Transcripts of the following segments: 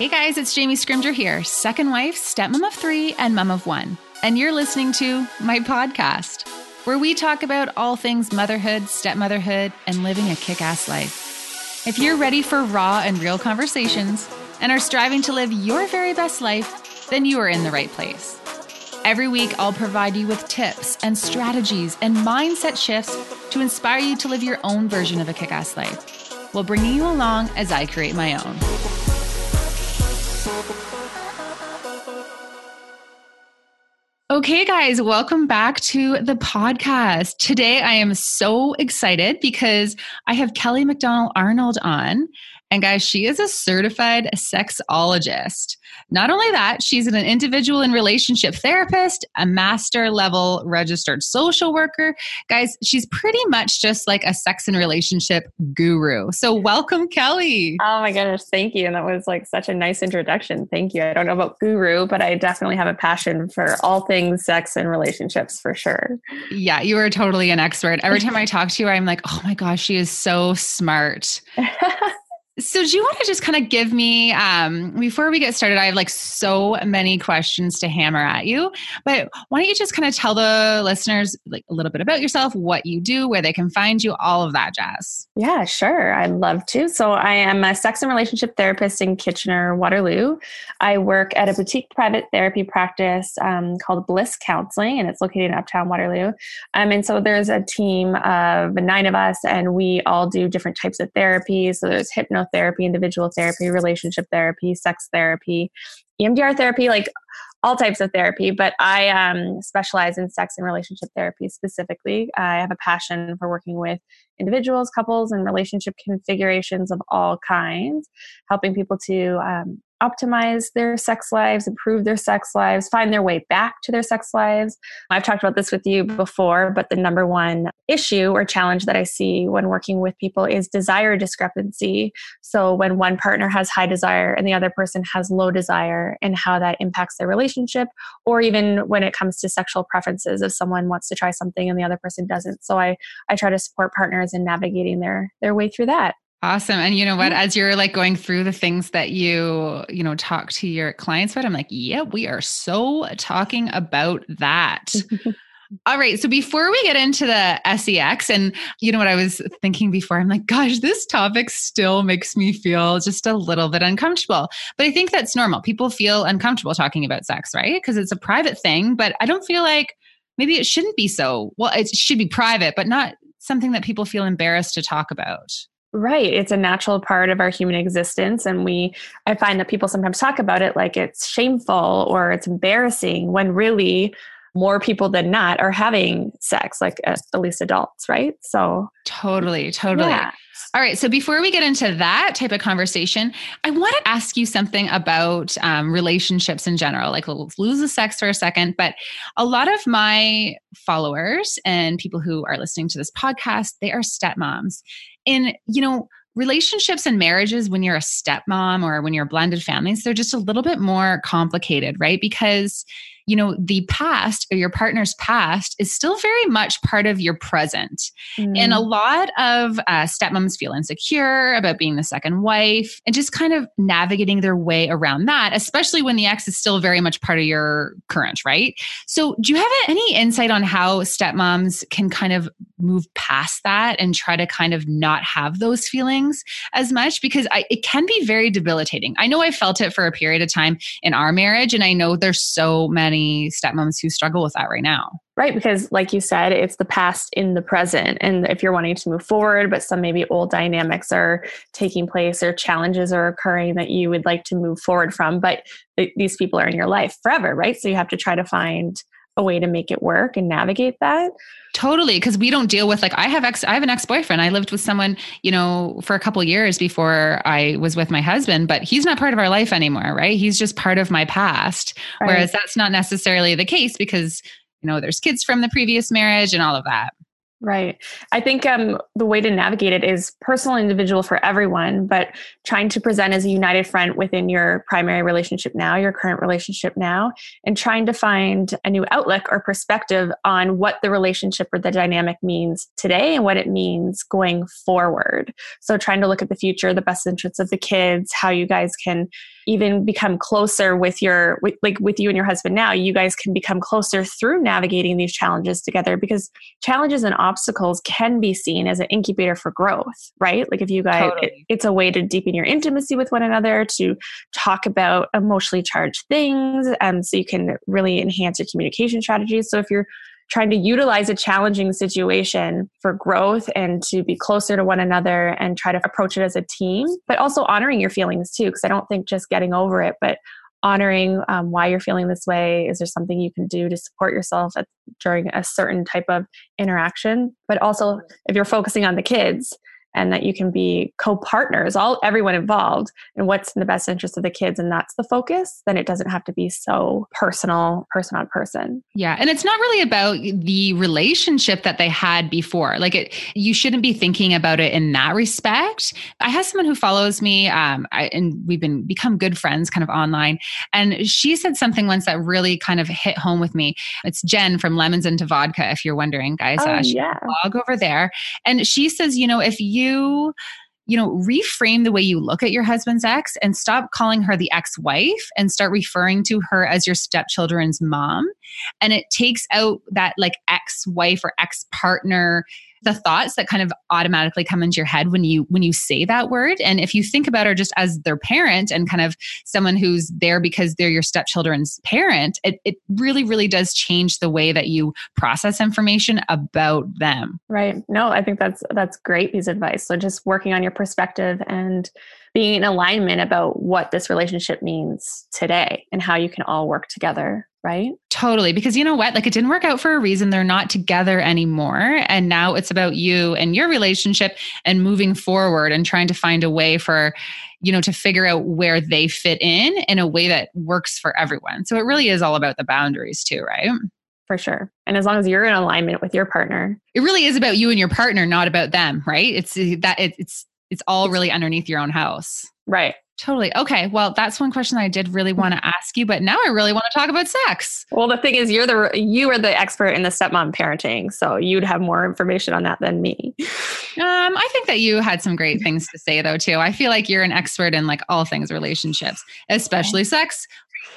Hey guys, it's Jamie Scrimgeour here, second wife, stepmom of three, and mom of one. And you're listening to my podcast, where we talk about all things motherhood, stepmotherhood, and living a kick ass life. If you're ready for raw and real conversations and are striving to live your very best life, then you are in the right place. Every week, I'll provide you with tips and strategies and mindset shifts to inspire you to live your own version of a kick ass life while bringing you along as I create my own. Okay, guys, welcome back to the podcast. Today, I am so excited because I have Kelly McDonnell Arnold on. And guys, she is a certified sexologist. Not only that, she's an individual and relationship therapist, a master level registered social worker. Guys, she's pretty much just like a sex and relationship guru. So, welcome, Kelly. Oh my goodness, thank you. And that was like such a nice introduction. Thank you. I don't know about guru, but I definitely have a passion for all things sex and relationships for sure. Yeah, you are totally an expert. Every time I talk to you, I'm like, oh my gosh, she is so smart. So, do you want to just kind of give me, um, before we get started, I have like so many questions to hammer at you, but why don't you just kind of tell the listeners like a little bit about yourself, what you do, where they can find you, all of that jazz? Yeah, sure. I'd love to. So, I am a sex and relationship therapist in Kitchener, Waterloo. I work at a boutique private therapy practice um, called Bliss Counseling, and it's located in Uptown Waterloo. Um, and so, there's a team of nine of us, and we all do different types of therapy. So, there's hypnotherapy therapy, individual therapy, relationship therapy, sex therapy, EMDR therapy, like all types of therapy. But I um, specialize in sex and relationship therapy specifically. I have a passion for working with individuals, couples, and relationship configurations of all kinds, helping people to um, optimize their sex lives, improve their sex lives, find their way back to their sex lives. I've talked about this with you before, but the number one issue or challenge that I see when working with people is desire discrepancy. So when one partner has high desire and the other person has low desire, and how that impacts their relationship, or even when it comes to sexual preferences, if someone wants to try something and the other person doesn't. So I, I try to support partners in navigating their their way through that. Awesome. And you know what? As you're like going through the things that you, you know, talk to your clients about, I'm like, yeah, we are so talking about that. All right. So before we get into the SEX, and you know what I was thinking before, I'm like, gosh, this topic still makes me feel just a little bit uncomfortable. But I think that's normal. People feel uncomfortable talking about sex, right? Because it's a private thing. But I don't feel like maybe it shouldn't be so. Well, it should be private, but not something that people feel embarrassed to talk about. Right. It's a natural part of our human existence. And we, I find that people sometimes talk about it like it's shameful or it's embarrassing when really more people than not are having sex, like at, least adults, right? So, totally, totally. Yeah. All right. So before we get into that type of conversation, I want to ask you something about um, relationships in general. Like, let's lose the sex for a second. But a lot of my followers and people who are listening to this podcast, they are stepmoms. And, you know, relationships and marriages when you're a stepmom or when you're blended families, they're just a little bit more complicated, right? Because you know, the past or your partner's past is still very much part of your present. Mm. And a mm. lot of uh, stepmoms feel insecure about being the second wife and just kind of navigating their way around that, especially when the ex is still very much part of your current, right? So, do you have any insight on how stepmoms can kind of move past that and try to kind of not have those feelings as much? Because I, it can be very debilitating. I know I felt it for a period of time in our marriage, and I know there's so many many stepmoms who struggle with that right now. Right, because like you said, it's the past in the present. And if you're wanting to move forward, but some maybe old dynamics are taking place or challenges are occurring that you would like to move forward from, but th- these people are in your life forever, right? So you have to try to find a way to make it work and navigate that. Totally because we don't deal with like i have ex i have an ex-boyfriend. I lived with someone you know for a couple years before i was with my husband but he's not part of our life anymore right? He's just part of my past. Right. whereas that's not necessarily the case because you know there's kids from the previous marriage and all of that Right. I think um, the way to navigate it is personal individual for everyone, but trying to present as a united front within your primary relationship now, your current relationship now, and trying to find a new outlook or perspective on what the relationship or the dynamic means today and what it means going forward. So trying to look at the future, the best interests of the kids, how you guys can even become closer with your with, like with you and your husband now you guys can become closer through navigating these challenges together because challenges and obstacles can be seen as an incubator for growth right like if you guys totally. it, it's a way to deepen your intimacy with one another to talk about emotionally charged things and so you can really enhance your communication strategies so if you're trying to utilize a challenging situation for growth and to be closer to one another and try to approach it as a team, but also honoring your feelings too. Because I don't think just getting over it, but honoring um, why you're feeling this way. Is there something you can do to support yourself at, during a certain type of interaction? But also, if you're focusing on the kids, and that you can be co-partners all everyone involved and what's in the best interest of the kids and that's the focus then it doesn't have to be so personal person on person. Yeah and it's not really about the relationship that they had before. Like it you shouldn't be thinking about it in that respect. I have someone who follows me um, I, and we've been become good friends kind of online and she said something once that really kind of hit home with me. It's jen from lemons into vodka if you're wondering guys. Oh, uh, yeah. blog over there. And she says you know if you you you know, reframe the way you look at your husband's ex and stop calling her the ex wife and start referring to her as your stepchildren's mom. And it takes out that like ex wife or ex partner the thoughts that kind of automatically come into your head when you when you say that word. And if you think about her just as their parent and kind of someone who's there because they're your stepchildren's parent it, it really really does change the way that you process information about them. Right. No i think that's that's great piece of advice. So just working on your perspective and being in alignment about what this relationship means today and how you can all work together right? Totally. Because you know what? Like it didn't work out for a reason. They're not together anymore. And now it's about you and your relationship and moving forward and trying to find a way for, you know, to figure out where they fit in in a way that works for everyone. So it really is all about the boundaries too, right? For sure. And as long as you're in alignment with your partner, it really is about you and your partner, not about them, right? It's that it's it's all really underneath your own house. Right. Totally. Okay. Well, that's one question I did really want to mm-hmm. ask you, but now I really want to talk about sex. Well, the thing is, you're the you are the expert in the stepmom parenting, so you'd have more information on that than me. Um, I think that you had some great mm-hmm. things to say though too. I feel like you're an expert in like all things relationships, mm-hmm. especially sex.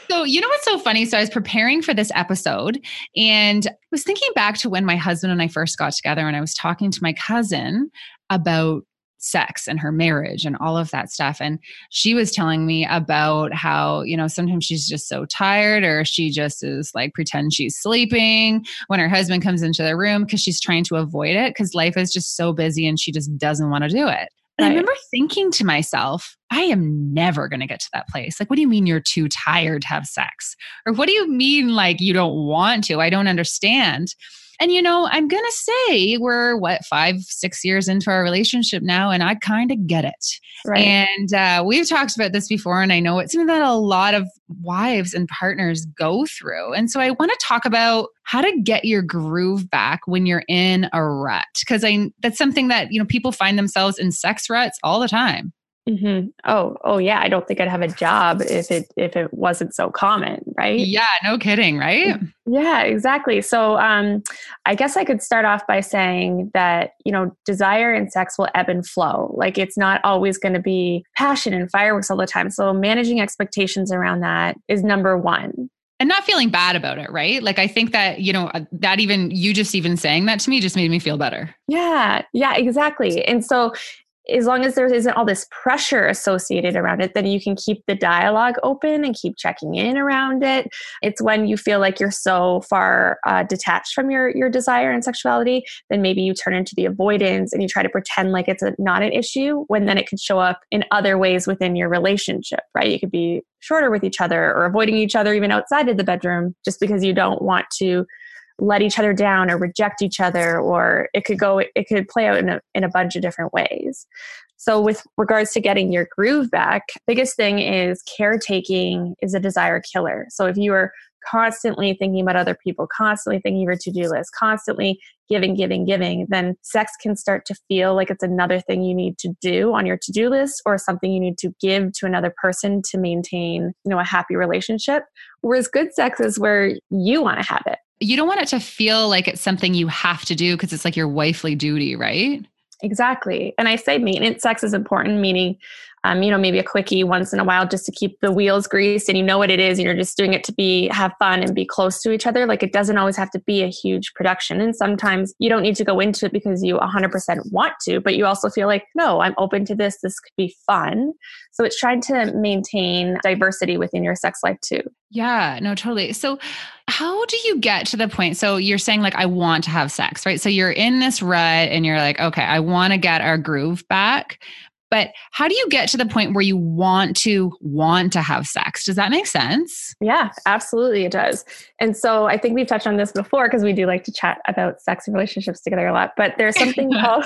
So, you know what's so funny? So, I was preparing for this episode and I was thinking back to when my husband and I first got together and I was talking to my cousin about sex and her marriage and all of that stuff. And she was telling me about how, you know, sometimes she's just so tired or she just is like pretend she's sleeping when her husband comes into the room because she's trying to avoid it because life is just so busy and she just doesn't want to do it. And right. I remember thinking to myself, I am never going to get to that place. Like, what do you mean you're too tired to have sex? Or what do you mean like you don't want to? I don't understand. And, you know, I'm going to say we're what, five, six years into our relationship now, and I kind of get it. Right. And uh, we've talked about this before, and I know it's something that a lot of wives and partners go through. And so I want to talk about how to get your groove back when you're in a rut, because I that's something that, you know, people find themselves in sex ruts all the time. Mm-hmm. Oh, oh yeah. I don't think I'd have a job if it if it wasn't so common, right? Yeah, no kidding, right? Yeah, exactly. So, um, I guess I could start off by saying that you know desire and sex will ebb and flow. Like it's not always going to be passion and fireworks all the time. So managing expectations around that is number one and not feeling bad about it right like i think that you know uh, that even you just even saying that to me just made me feel better yeah yeah exactly and so as long as there isn't all this pressure associated around it, then you can keep the dialogue open and keep checking in around it. It's when you feel like you're so far uh, detached from your your desire and sexuality, then maybe you turn into the avoidance and you try to pretend like it's a, not an issue. When then it could show up in other ways within your relationship, right? You could be shorter with each other or avoiding each other even outside of the bedroom just because you don't want to let each other down or reject each other or it could go it could play out in a, in a bunch of different ways so with regards to getting your groove back biggest thing is caretaking is a desire killer so if you are constantly thinking about other people, constantly thinking your to do list, constantly giving, giving, giving, then sex can start to feel like it's another thing you need to do on your to do list or something you need to give to another person to maintain, you know, a happy relationship. Whereas good sex is where you want to have it. You don't want it to feel like it's something you have to do because it's like your wifely duty, right? Exactly. And I say maintenance sex is important, meaning um, you know, maybe a quickie once in a while just to keep the wheels greased and you know what it is and you're just doing it to be have fun and be close to each other. Like it doesn't always have to be a huge production. And sometimes you don't need to go into it because you 100% want to, but you also feel like, no, I'm open to this. This could be fun. So it's trying to maintain diversity within your sex life too. Yeah, no, totally. So, how do you get to the point? So, you're saying, like, I want to have sex, right? So, you're in this rut and you're like, okay, I want to get our groove back. But how do you get to the point where you want to want to have sex? Does that make sense? Yeah, absolutely it does. And so I think we've touched on this before because we do like to chat about sex and relationships together a lot, but there's something called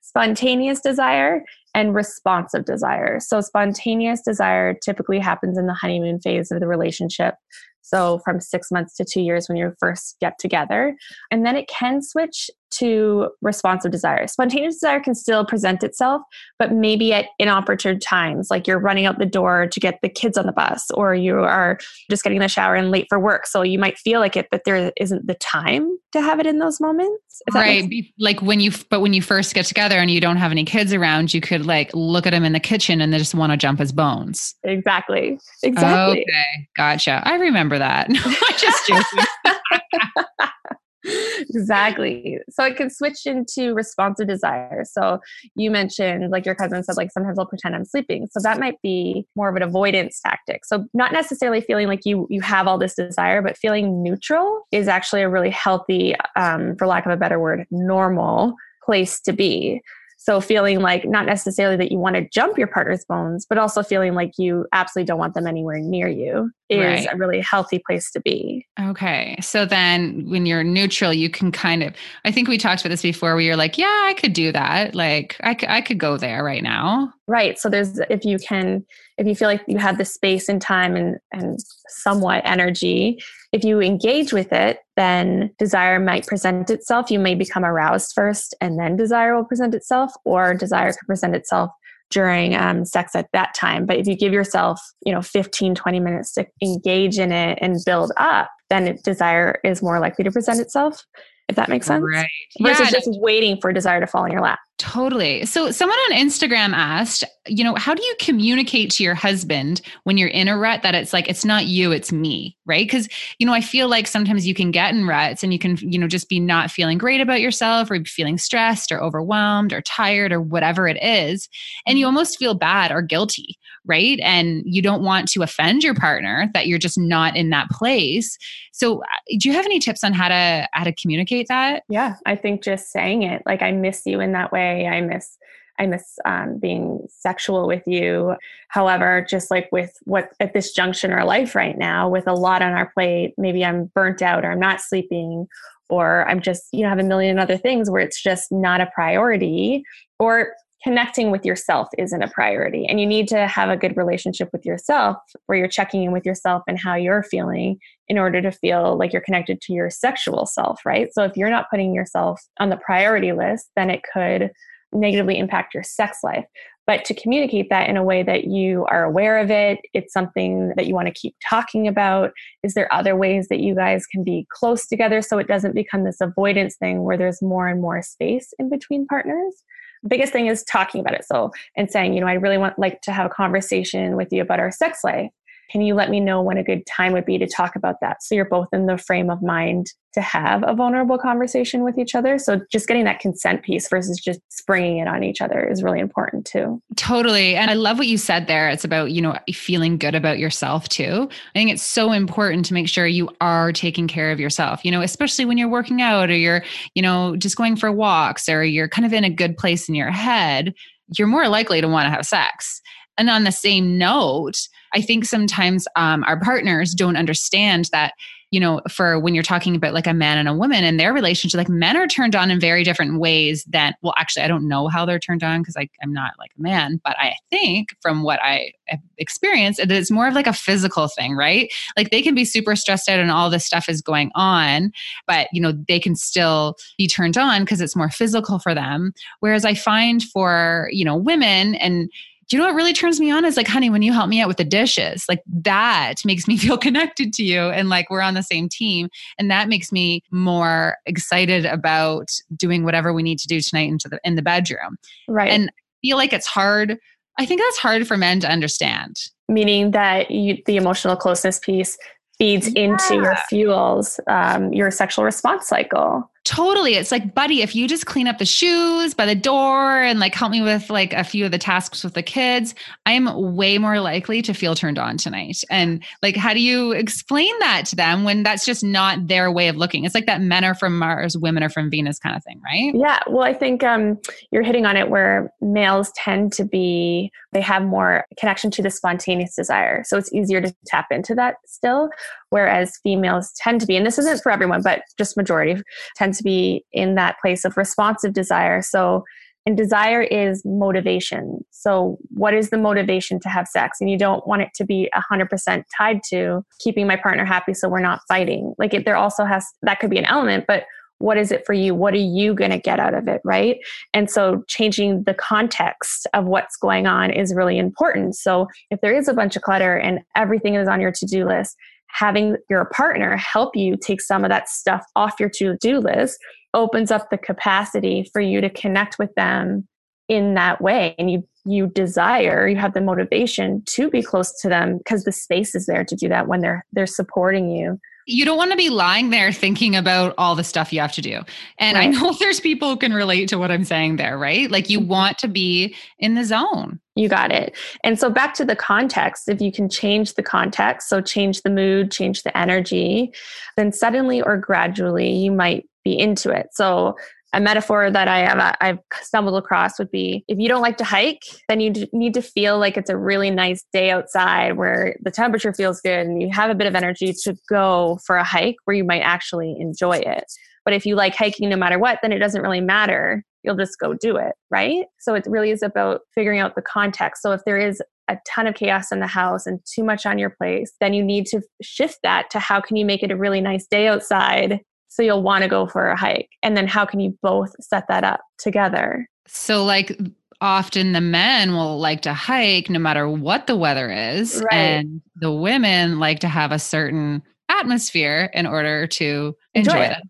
spontaneous desire and responsive desire. So spontaneous desire typically happens in the honeymoon phase of the relationship. So from 6 months to 2 years when you first get together, and then it can switch to responsive desire. Spontaneous desire can still present itself, but maybe at inopportune times, like you're running out the door to get the kids on the bus, or you are just getting in the shower and late for work. So you might feel like it, but there isn't the time to have it in those moments. Right. Like when you, but when you first get together and you don't have any kids around, you could like look at them in the kitchen and they just want to jump his bones. Exactly. Exactly. Okay. Gotcha. I remember that. just joking. exactly. So it can switch into responsive desire. So you mentioned, like your cousin said, like sometimes I'll pretend I'm sleeping. So that might be more of an avoidance tactic. So not necessarily feeling like you you have all this desire, but feeling neutral is actually a really healthy, um, for lack of a better word, normal place to be. So feeling like not necessarily that you want to jump your partner's bones, but also feeling like you absolutely don't want them anywhere near you is right. a really healthy place to be. Okay. So then when you're neutral, you can kind of, I think we talked about this before where you're like, yeah, I could do that. Like I I could go there right now. Right. So there's, if you can, if you feel like you have the space and time and, and somewhat energy, if you engage with it, then desire might present itself. You may become aroused first and then desire will present itself, or desire can present itself during um, sex at that time. But if you give yourself, you know, 15, 20 minutes to engage in it and build up, then it, desire is more likely to present itself if that makes sense. Right. Versus yeah, just waiting for desire to fall in your lap. Totally. So someone on Instagram asked, you know, how do you communicate to your husband when you're in a rut that it's like it's not you, it's me, right? Cuz you know, I feel like sometimes you can get in ruts and you can, you know, just be not feeling great about yourself or feeling stressed or overwhelmed or tired or whatever it is, and you mm-hmm. almost feel bad or guilty, right? And you don't want to offend your partner that you're just not in that place. So, uh, do you have any tips on how to how to communicate that? Yeah, I think just saying it, like I miss you in that way. I miss I miss um, being sexual with you. However, just like with what at this junction in our life right now, with a lot on our plate, maybe I'm burnt out or I'm not sleeping or I'm just, you know, have a million other things where it's just not a priority. Or connecting with yourself isn't a priority. And you need to have a good relationship with yourself where you're checking in with yourself and how you're feeling in order to feel like you're connected to your sexual self, right? So if you're not putting yourself on the priority list, then it could negatively impact your sex life. But to communicate that in a way that you are aware of it, it's something that you want to keep talking about. Is there other ways that you guys can be close together so it doesn't become this avoidance thing where there's more and more space in between partners? Biggest thing is talking about it. So, and saying, you know, I really want like to have a conversation with you about our sex life. Can you let me know when a good time would be to talk about that? So you're both in the frame of mind to have a vulnerable conversation with each other. So just getting that consent piece versus just springing it on each other is really important too. Totally. And I love what you said there. It's about, you know, feeling good about yourself too. I think it's so important to make sure you are taking care of yourself, you know, especially when you're working out or you're, you know, just going for walks or you're kind of in a good place in your head, you're more likely to want to have sex. And on the same note, I think sometimes um, our partners don't understand that you know, for when you're talking about like a man and a woman and their relationship, like men are turned on in very different ways than, well, actually, I don't know how they're turned on because I'm not like a man, but I think from what I have experienced, it's more of like a physical thing, right? Like they can be super stressed out and all this stuff is going on, but, you know, they can still be turned on because it's more physical for them. Whereas I find for, you know, women and, do you know what really turns me on is like, honey, when you help me out with the dishes, like that makes me feel connected to you and like we're on the same team. And that makes me more excited about doing whatever we need to do tonight into the in the bedroom. Right. And I feel like it's hard. I think that's hard for men to understand. Meaning that you, the emotional closeness piece feeds yeah. into your fuels um, your sexual response cycle Totally. It's like, buddy, if you just clean up the shoes by the door and like help me with like a few of the tasks with the kids, I'm way more likely to feel turned on tonight. And like, how do you explain that to them when that's just not their way of looking? It's like that men are from Mars, women are from Venus kind of thing, right? Yeah. Well, I think um, you're hitting on it where males tend to be, they have more connection to the spontaneous desire. So it's easier to tap into that still whereas females tend to be and this isn't for everyone but just majority tend to be in that place of responsive desire. So and desire is motivation. So what is the motivation to have sex? And you don't want it to be 100% tied to keeping my partner happy so we're not fighting. Like it, there also has that could be an element but what is it for you? What are you going to get out of it right? And so changing the context of what's going on is really important. So if there is a bunch of clutter and everything is on your to-do list having your partner help you take some of that stuff off your to do list opens up the capacity for you to connect with them in that way. And you you desire you have the motivation to be close to them because the space is there to do that when they're they're supporting you you don't want to be lying there thinking about all the stuff you have to do. And right. I know there's people who can relate to what I'm saying there, right? Like you mm-hmm. want to be in the zone. You got it. And so back to the context, if you can change the context, so change the mood, change the energy, then suddenly or gradually you might be into it. So a metaphor that I have I've stumbled across would be if you don't like to hike, then you need to feel like it's a really nice day outside where the temperature feels good and you have a bit of energy to go for a hike where you might actually enjoy it. But if you like hiking no matter what, then it doesn't really matter. You'll just go do it, right? So it really is about figuring out the context. So if there is a ton of chaos in the house and too much on your place, then you need to shift that to how can you make it a really nice day outside so you'll want to go for a hike. And then how can you both set that up together? So, like, often the men will like to hike no matter what the weather is. Right. And the women like to have a certain atmosphere in order to enjoy, enjoy it. it.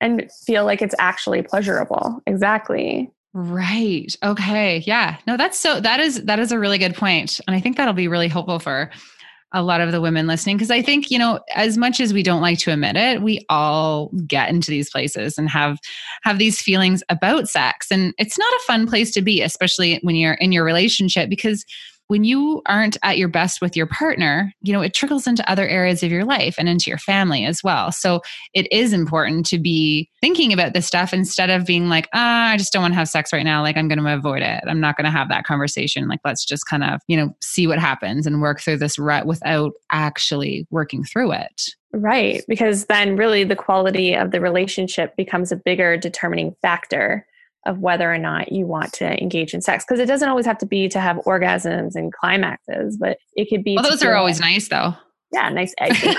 And feel like it's actually pleasurable. Exactly. Right. Okay. Yeah. No, that's so that is that is a really good point. And I think that'll be really helpful for a lot of the women listening because I think, you know, as much as we don't like to admit it, we all get into these places and have have these feelings about sex. And it's not a fun place to be, especially when you're in your relationship because when you aren't at your best with your partner, you know, it trickles into other areas of your life and into your family as well. So it is important to be thinking about this stuff instead of being like, ah, I just don't want to have sex right now. Like, I'm going to avoid it. I'm not going to have that conversation. Like, let's just kind of, you know, see what happens and work through this rut without actually working through it. Right. Because then really the quality of the relationship becomes a bigger determining factor of whether or not you want to engage in sex because it doesn't always have to be to have orgasms and climaxes but it could be well those are always nice though. Yeah nice icing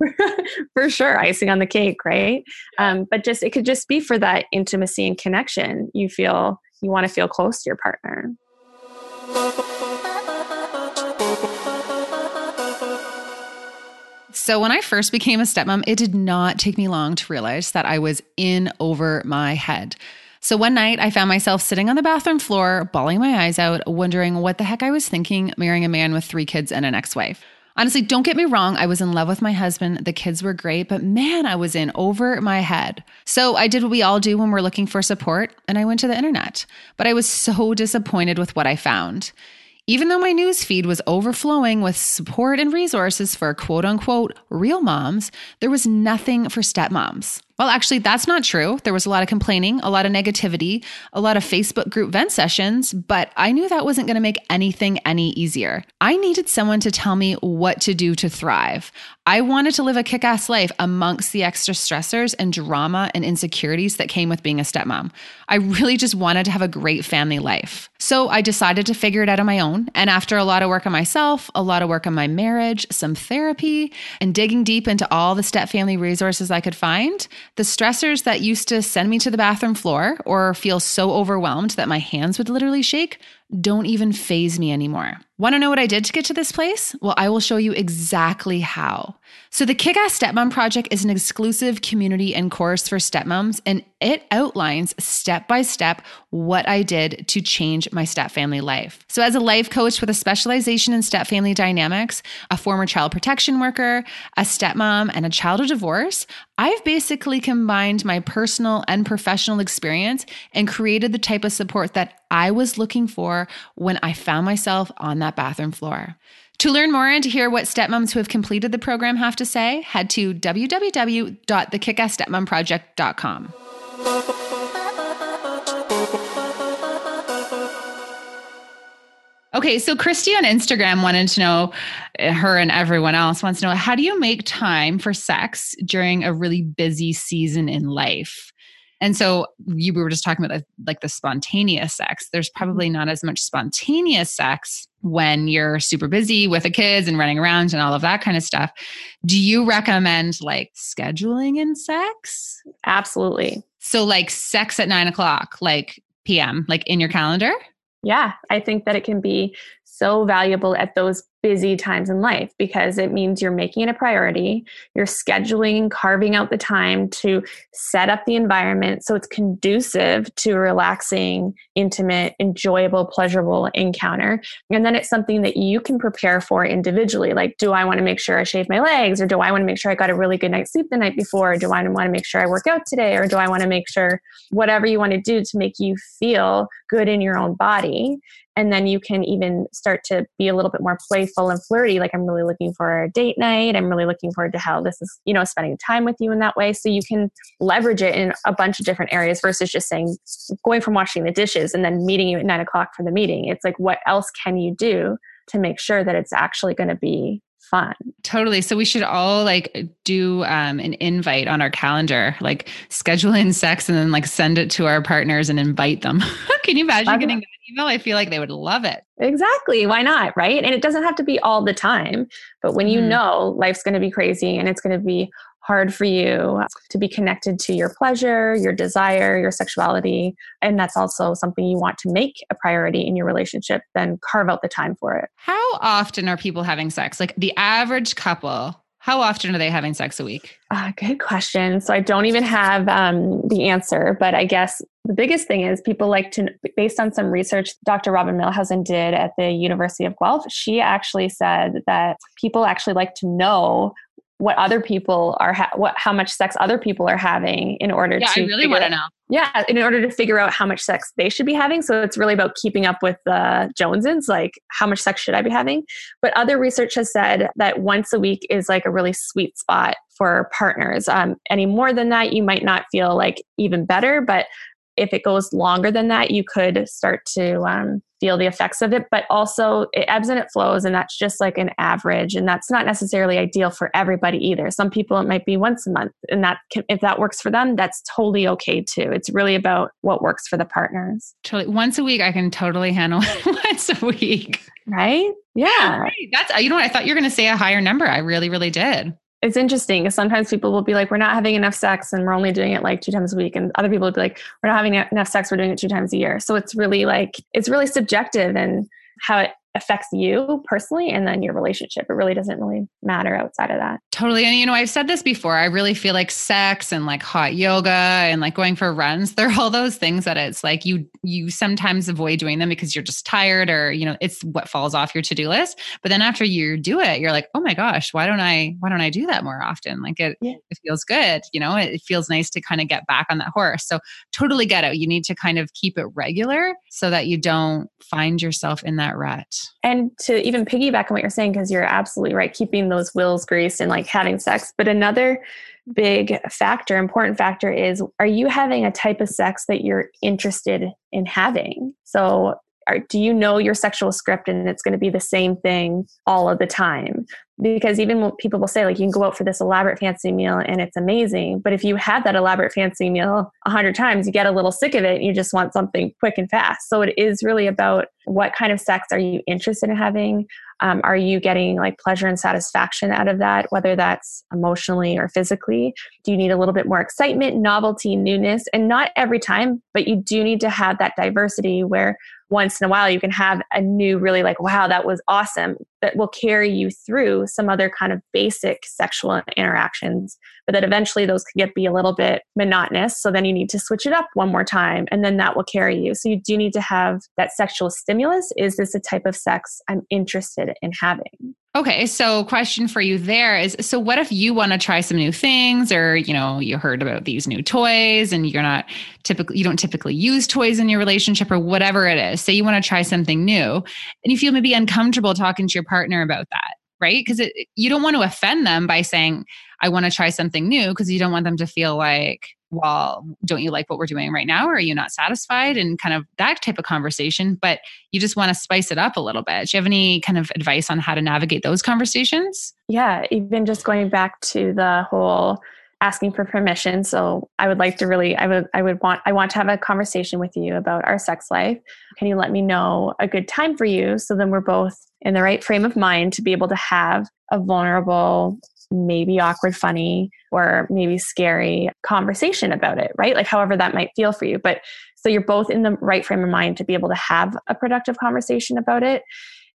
for sure icing on the cake right? Um, but just it could just be for that intimacy and connection. You feel you want to feel close to your partner. So, when I first became a stepmom, it did not take me long to realize that I was in over my head. So one night I found myself sitting on the bathroom floor, bawling my eyes out, wondering what the heck I was thinking marrying a man with three kids and an ex wife. Honestly, don't get me wrong, I was in love with my husband. The kids were great, but man, I was in over my head. So I did what we all do when we're looking for support, and I went to the internet. But I was so disappointed with what I found. Even though my news feed was overflowing with support and resources for quote unquote real moms, there was nothing for stepmoms. Well, actually, that's not true. There was a lot of complaining, a lot of negativity, a lot of Facebook group vent sessions, but I knew that wasn't going to make anything any easier. I needed someone to tell me what to do to thrive. I wanted to live a kick ass life amongst the extra stressors and drama and insecurities that came with being a stepmom. I really just wanted to have a great family life. So I decided to figure it out on my own. And after a lot of work on myself, a lot of work on my marriage, some therapy, and digging deep into all the step family resources I could find, the stressors that used to send me to the bathroom floor or feel so overwhelmed that my hands would literally shake don't even phase me anymore. Want to know what I did to get to this place? Well, I will show you exactly how. So, the Kick Ass Stepmom Project is an exclusive community and course for stepmoms, and it outlines step by step what I did to change my step family life. So, as a life coach with a specialization in step family dynamics, a former child protection worker, a stepmom, and a child of divorce, I've basically combined my personal and professional experience and created the type of support that I was looking for when I found myself on that bathroom floor. To learn more and to hear what stepmoms who have completed the program have to say, head to www.thekickassstepmomproject.com. Okay, so Christy on Instagram wanted to know, eh, her and everyone else wants to know, how do you make time for sex during a really busy season in life? And so you were just talking about the, like the spontaneous sex. There's mm-hmm. probably not as much spontaneous sex when you're super busy with the kids and running around and all of that kind of stuff. Do you recommend like scheduling in sex? Absolutely. So like sex at nine o'clock, like PM, like in your calendar? Yeah, I think that it can be so valuable at those busy times in life because it means you're making it a priority. You're scheduling, carving out the time to set up the environment so it's conducive to a relaxing, intimate, enjoyable, pleasurable encounter. And then it's something that you can prepare for individually. Like, do I want to make sure I shave my legs? Or do I want to make sure I got a really good night's sleep the night before? Or do I want to make sure I work out today? Or do I want to make sure whatever you want to do to make you feel good in your own body? And then you can even start to be a little bit more playful and flirty like i'm really looking for a date night. I'm really looking forward to how this is you know spending time with you in that way. So you can leverage it in a bunch of different areas versus just saying going from washing the dishes and then meeting you at nine o'clock for the meeting. It's like what else can you do to make sure that it's actually going to be fun. Totally. So we should all like do um, an invite on our calendar, like schedule in sex and then like send it to our partners and invite them. Can you imagine getting that email? I feel like they would love it. Exactly. Why not? Right. And it doesn't have to be all the time, but when you mm. know life's going to be crazy and it's going to be hard for you to be connected to your pleasure, your desire, your sexuality, and that's also something you want to make a priority in your relationship, then carve out the time for it. How often are people having sex? Like the average couple, how often are they having sex a week? Uh, good question. So I don't even have um, the answer, but I guess the biggest thing is people like to, based on some research Dr. Robin Milhausen did at the University of Guelph, she actually said that people actually like to know what other people are ha- what how much sex other people are having in order yeah, to I really want to know. Yeah, in order to figure out how much sex they should be having. So it's really about keeping up with the Joneses, like how much sex should I be having? But other research has said that once a week is like a really sweet spot for partners. Um, any more than that, you might not feel like even better, but if it goes longer than that, you could start to um, feel the effects of it. But also, it ebbs and it flows, and that's just like an average, and that's not necessarily ideal for everybody either. Some people it might be once a month, and that can, if that works for them, that's totally okay too. It's really about what works for the partners. Totally, once a week, I can totally handle once a week. Right? Yeah. Right. That's you know what I thought you were going to say a higher number. I really, really did it's interesting because sometimes people will be like, we're not having enough sex and we're only doing it like two times a week. And other people will be like, we're not having enough sex, we're doing it two times a year. So it's really like, it's really subjective and how it affects you personally and then your relationship. It really doesn't really matter outside of that. Totally. And you know, I've said this before. I really feel like sex and like hot yoga and like going for runs, they're all those things that it's like you you sometimes avoid doing them because you're just tired or, you know, it's what falls off your to-do list. But then after you do it, you're like, "Oh my gosh, why don't I why don't I do that more often?" Like it yeah. it feels good, you know? It feels nice to kind of get back on that horse. So totally get it. You need to kind of keep it regular so that you don't find yourself in that rut. And to even piggyback on what you're saying, because you're absolutely right, keeping those wheels greased and like having sex. But another big factor, important factor is are you having a type of sex that you're interested in having? So are, do you know your sexual script and it's going to be the same thing all of the time because even people will say like you can go out for this elaborate fancy meal and it's amazing but if you have that elaborate fancy meal a hundred times you get a little sick of it and you just want something quick and fast. So it is really about what kind of sex are you interested in having? Um, are you getting like pleasure and satisfaction out of that whether that's emotionally or physically? Do you need a little bit more excitement novelty newness? And not every time but you do need to have that diversity where once in a while you can have a new really like wow that was awesome that will carry you through some other kind of basic sexual interactions but that eventually those can get be a little bit monotonous. So then you need to switch it up one more time and then that will carry you. So you do need to have that sexual stimulus. Is this a type of sex i'm interested in having? Okay, so question for you there is so what if you want to try some new things or you know you heard about these new toys and you're not typically you don't typically use toys in your relationship or whatever it is. Say you want to try something new and you feel maybe uncomfortable talking to your partner about that, right? Because you don't want to offend them by saying I want to try something new because you don't want them to feel like well, don't you like what we're doing right now? Or are you not satisfied? And kind of that type of conversation, but you just want to spice it up a little bit. Do you have any kind of advice on how to navigate those conversations? Yeah, even just going back to the whole asking for permission. So I would like to really, I would, I would want, I want to have a conversation with you about our sex life. Can you let me know a good time for you? So then we're both in the right frame of mind to be able to have a vulnerable, maybe awkward, funny, or maybe scary conversation about it, right? Like, however that might feel for you. But so you're both in the right frame of mind to be able to have a productive conversation about it.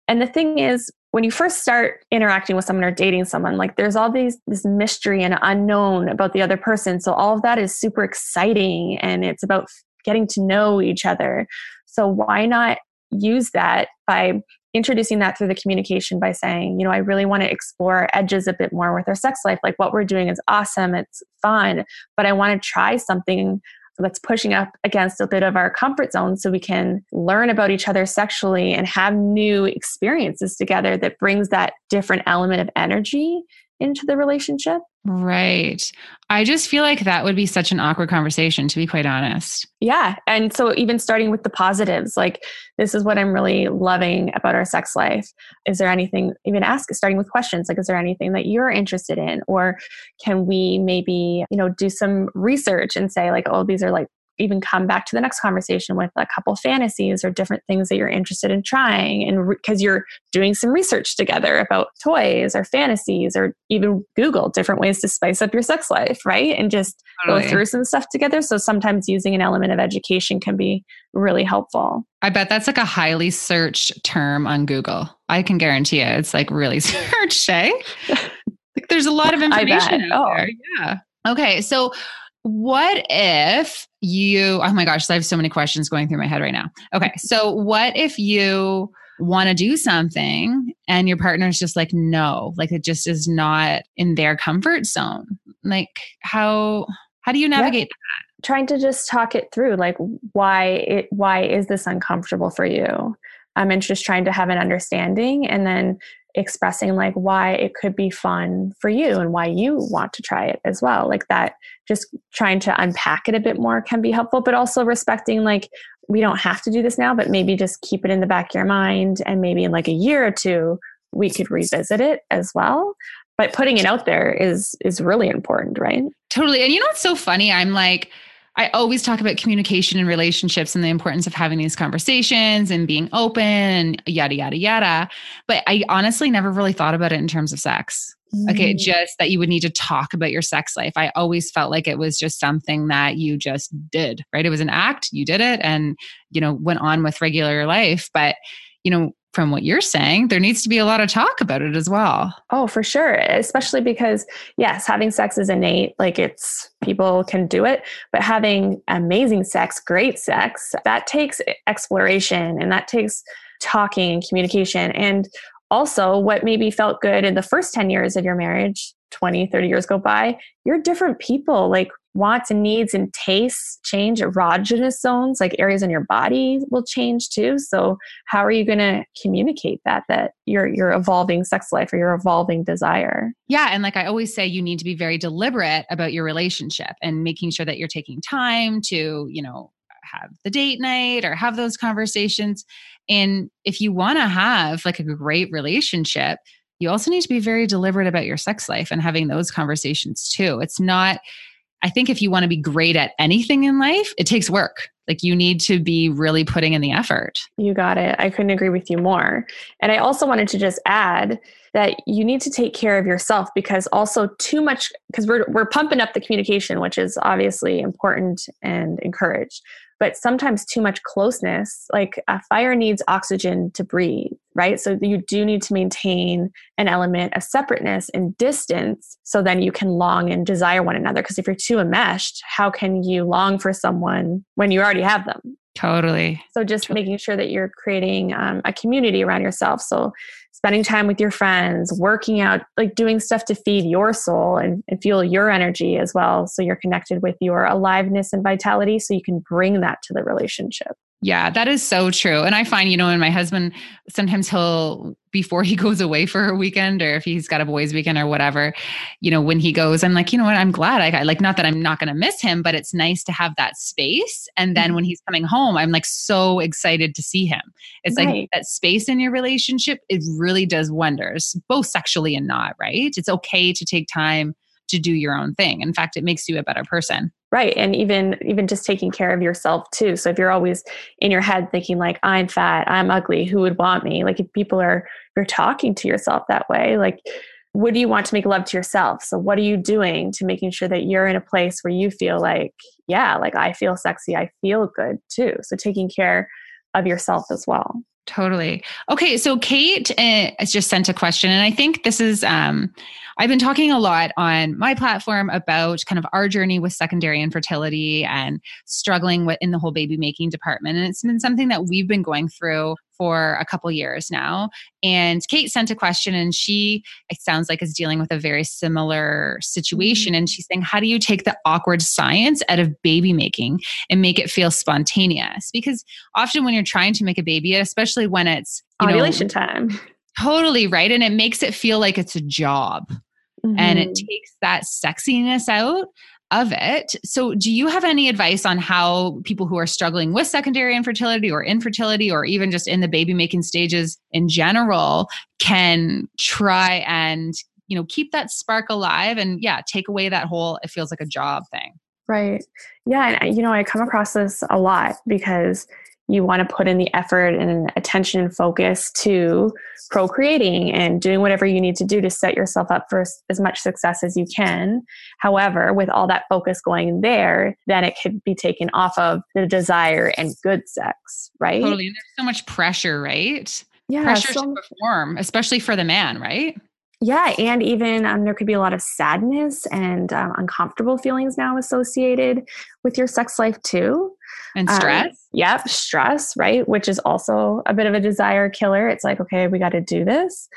And the thing is, when you first start interacting with someone or dating someone, like there's all these this mystery and unknown about the other person. So all of that is super exciting and it's about getting to know each other. So why not use that by introducing that through the communication by saying, you know, I really want to explore our edges a bit more with our sex life. Like what we're doing is awesome, it's fun, but I want to try something that's pushing up against a bit of our comfort zone so we can learn about each other sexually and have new experiences together that brings that different element of energy into the relationship. Right. I just feel like that would be such an awkward conversation, to be quite honest. Yeah. And so, even starting with the positives, like, this is what I'm really loving about our sex life. Is there anything, even ask, starting with questions, like, is there anything that you're interested in? Or can we maybe, you know, do some research and say, like, oh, these are like even come back to the next conversation with a couple fantasies or different things that you're interested in trying and because re- you're doing some research together about toys or fantasies or even google different ways to spice up your sex life right? And just totally. go through some stuff together. So sometimes using an element of education can be really helpful. I bet that's like a highly searched term on google. I can guarantee it. It's like really searched eh? like there's a lot of information out oh. there. Yeah. Okay so what if you, oh my gosh, I have so many questions going through my head right now. Okay. So, what if you want to do something and your partner's just like, no, like it just is not in their comfort zone? Like, how, how do you navigate yeah. that? Trying to just talk it through, like why it why is this uncomfortable for you? I'm um, just trying to have an understanding and then expressing like why it could be fun for you and why you want to try it as well. Like that just trying to unpack it a bit more can be helpful but also respecting like we don't have to do this now but maybe just keep it in the back of your mind and maybe in like a year or two we could revisit it as well. But putting it out there is is really important right? Totally. And you know what's so funny? I'm like I always talk about communication and relationships and the importance of having these conversations and being open and yada, yada, yada. But I honestly never really thought about it in terms of sex. Mm. Okay, just that you would need to talk about your sex life. I always felt like it was just something that you just did, right? It was an act, you did it, and, you know, went on with regular life. But, you know, from what you're saying, there needs to be a lot of talk about it as well. Oh, for sure. Especially because, yes, having sex is innate. Like it's people can do it, but having amazing sex, great sex, that takes exploration and that takes talking and communication. And also, what maybe felt good in the first 10 years of your marriage, 20, 30 years go by, you're different people. Like wants and needs and tastes change erogenous zones like areas in your body will change too. So how are you going to communicate that that your your evolving sex life or your evolving desire? Yeah and like i always say you need to be very deliberate about your relationship and making sure that you're taking time to you know have the date night or have those conversations. And if you want to have like a great relationship you also need to be very deliberate about your sex life and having those conversations too. It's not I think if you want to be great at anything in life, it takes work. Like you need to be really putting in the effort. You got it. I couldn't agree with you more. And I also wanted to just add that you need to take care of yourself because also too much because we're we're pumping up the communication, which is obviously important and encouraged but sometimes too much closeness like a fire needs oxygen to breathe right so you do need to maintain an element of separateness and distance so then you can long and desire one another because if you're too enmeshed how can you long for someone when you already have them totally so just totally. making sure that you're creating um, a community around yourself so spending time with your friends, working out, like doing stuff to feed your soul and, and, fuel your energy as well. So you're connected with your aliveness and vitality. So you can bring that to the relationship. Yeah, that is so true. And I find, you know, and my husband, sometimes he'll, before he goes away for a weekend or if he's got a boys' weekend or whatever, you know, when he goes, I'm like, you know what, I'm glad I got, like, not that I'm not going to miss him, but it's nice to have that space. And then mm-hmm. when he's coming home, I'm like so excited to see him. It's right. like that space in your relationship, it really does wonders, both sexually and not, right? It's okay to take time to do your own thing. In fact, it makes you a better person right and even even just taking care of yourself too. So if you're always in your head thinking like i'm fat i'm ugly who would want me? Like if people are you're talking to yourself that way like what do you want to make love to yourself? So what are you doing to making sure that you're in a place where you feel like yeah like i feel sexy i feel good too. So taking care of yourself as well Totally. Okay, so Kate uh, has just sent a question, and I think this is. Um, I've been talking a lot on my platform about kind of our journey with secondary infertility and struggling with in the whole baby making department, and it's been something that we've been going through for a couple years now. And Kate sent a question, and she, it sounds like, is dealing with a very similar situation. Mm-hmm. And she's saying, How do you take the awkward science out of baby making and make it feel spontaneous? Because often when you're trying to make a baby, especially when it's ovulation know, time, totally right. And it makes it feel like it's a job. Mm-hmm. And it mm-hmm. takes that sexiness out of it. So, do you have any advice on how people who are struggling with secondary infertility or infertility or even just in the baby making stages in general can try and, you know, keep that spark alive and yeah, take away that whole it feels like a job thing? Right. Yeah, and you know, I come across this a lot because you want to put in the effort and attention and focus to procreating and doing whatever you need to do to set yourself up for as much success as you can. However, with all that focus going there, then it could be taken off of the desire and good sex, right? Totally. And there's so much pressure, right? Yeah. Pressure so, to perform, especially for the man, right? Yeah, and even um, there could be a lot of sadness and um, uncomfortable feelings now associated with your sex life too. And um, stress. Um, yep, stress, right? Which is also a bit of a desire killer. It's like, okay, we got to do this.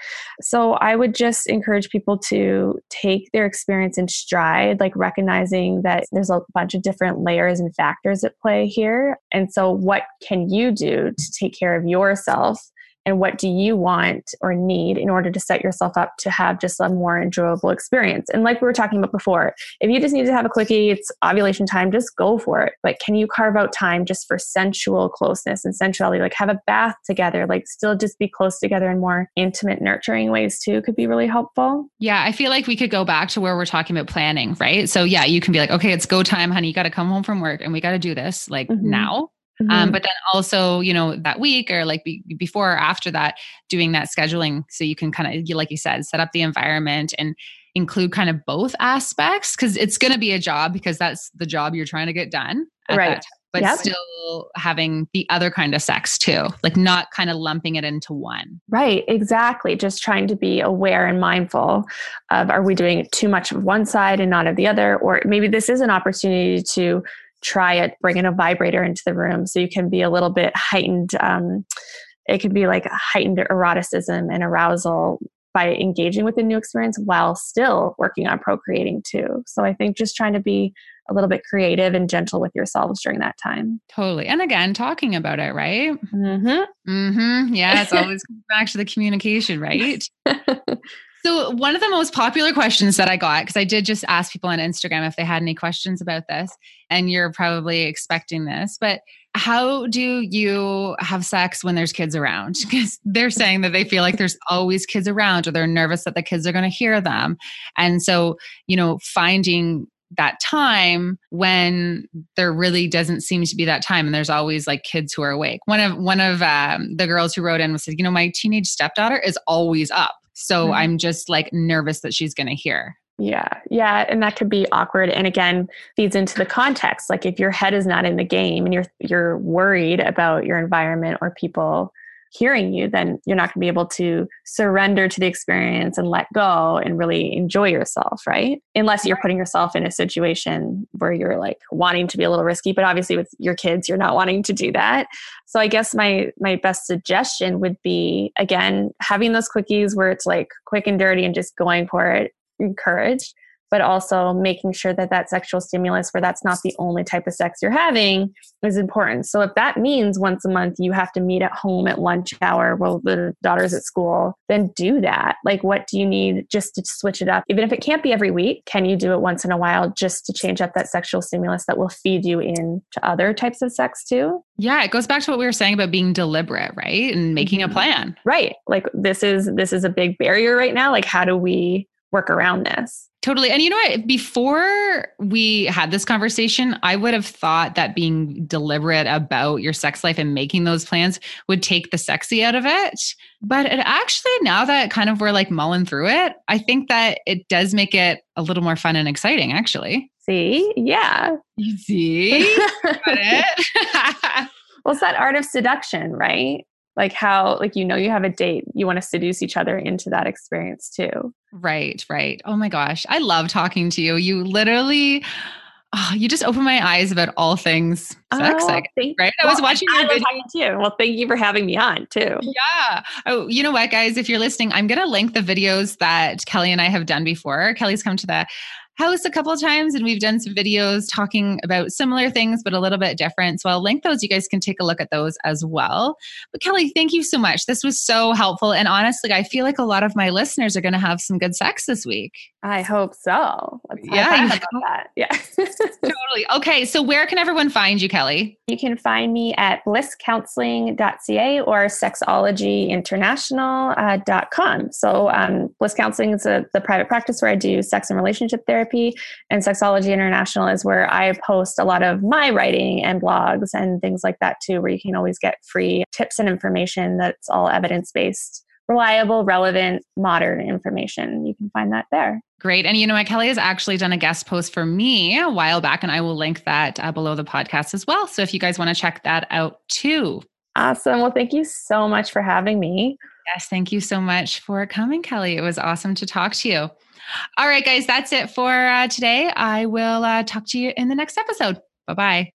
So I would just encourage people to take their experience in stride, like recognizing that there's a bunch of different layers and factors at play here. And so, what can you do to take care of yourself and what do you want or need in order to set yourself up to have just a more enjoyable experience? And like we were talking about before if you just need to have a quickie it's ovulation time just go for it. But can you carve out time just for sensual closeness and sensuality? Like have a bath together like still just be close together in more intimate nurturing ways too could be really helpful. Yeah i feel like we could go back to where we're talking about planning right? So yeah you can be like okay it's go time honey. You got to come home from work and we got to do this like mm-hmm. now mm-hmm. Um, but then also, you know, that week or like be, before or after that, doing that scheduling so you can kind of, like you said, set up the environment and include kind of both aspects because it's going to be a job because that's the job you're trying to get done. right. but yep. still having the other kind of sex too, like not kind of lumping it into one. Right, exactly. Just trying to be aware and mindful of are we doing too much of one side and not of the other? Or maybe this is an opportunity to try it, bring in a vibrator into the room so you can be a little bit heightened. Um, it could be like heightened eroticism and arousal by engaging with the new experience while still working on procreating too. So I think just trying to be a little bit creative and gentle with yourselves during that time. Totally. And again, talking about it, right? Mm-hmm. Mm-hmm. Yeah, it's always back to the communication, right? so one of the most popular questions that I got, because I did just ask people on Instagram if they had any questions about this, and you're probably expecting this, but how do you have sex when there's kids around? Because they're saying that they feel like there's always kids around or they're nervous that the kids are going to hear them. And so, you know, finding that time when there really doesn't seem to be that time and there's always like kids who are awake one of one of um, the girls who wrote in was said you know my teenage stepdaughter is always up so mm-hmm. i'm just like nervous that she's going to hear yeah yeah and that could be awkward and again feeds into the context like if your head is not in the game and you're you're worried about your environment or people hearing you, then you're not going to be able to surrender to the experience and let go and really enjoy yourself, right? Unless you're putting yourself in a situation where you're like wanting to be a little risky, but obviously with your kids, you're not wanting to do that. So I guess my my best suggestion would be again having those quickies where it's like quick and dirty and just going for it, encouraged but also making sure that that sexual stimulus where that's not the only type of sex you're having is important. So if that means once a month you have to meet at home at lunch hour while the daughter's at school then do that. Like what do you need just to switch it up? Even if it can't be every week can you do it once in a while just to change up that sexual stimulus that will feed you into other types of sex too? Yeah it goes back to what we were saying about being deliberate right? And making a mm-hmm. plan. Right. Like this is this is a big barrier right now. Like how do we work around this. Totally. And you know what? Before we had this conversation, I would have thought that being deliberate about your sex life and making those plans would take the sexy out of it. But it actually, now that kind of we're like mulling through it, I think that it does make it a little more fun and exciting, actually. See? Yeah. You see? Got it. well, it's that art of seduction, right? Like how like you know you have a date you want to seduce each other into that experience too. Right right. Oh my gosh i love talking to you. You literally oh, you just open my eyes about all things sex oh, right? I was watching your video too. Well thank you for having me on too. Yeah. Oh you know what guys? If you're listening i'm going to link the videos that kelly and i have done before. Kelly's come to the house a couple of times and we've done some videos talking about similar things, but a little bit different. So I'll link those. You guys can take a look at those as well. But Kelly, thank you so much. This was so helpful. And honestly, I feel like a lot of my listeners are going to have some good sex this week. I hope so. Let's yeah. that. Yeah. totally. Okay. So where can everyone find you, Kelly? You can find me at blisscounseling.ca or sexologyinternational.com. Uh, so um, Bliss Counseling is a, the private practice where I do sex and relationship therapy, and Sexology International is where I post a lot of my writing and blogs and things like that too, where you can always get free tips and information that's all evidence based reliable, relevant, modern information. You can find that there. Great. And you know what? Kelly has actually done a guest post for me a while back, and I will link that uh, below the podcast as well. So if you guys want to check that out too. Awesome. Well, thank you so much for having me. Yes, thank you so much for coming, Kelly. It was awesome to talk to you. All right, guys, that's it for uh, today. I will uh, talk to you in the next episode. Bye bye.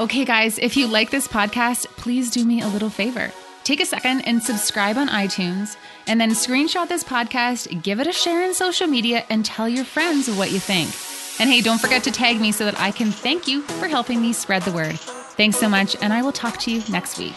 Okay, guys, if you like this podcast, please do me a little favor. Take a second and subscribe on iTunes, and then screenshot this podcast, give it a share in social media, and tell your friends what you think. And hey, don't forget to tag me so that I can thank you for helping me spread the word. Thanks so much, and I will talk to you next week.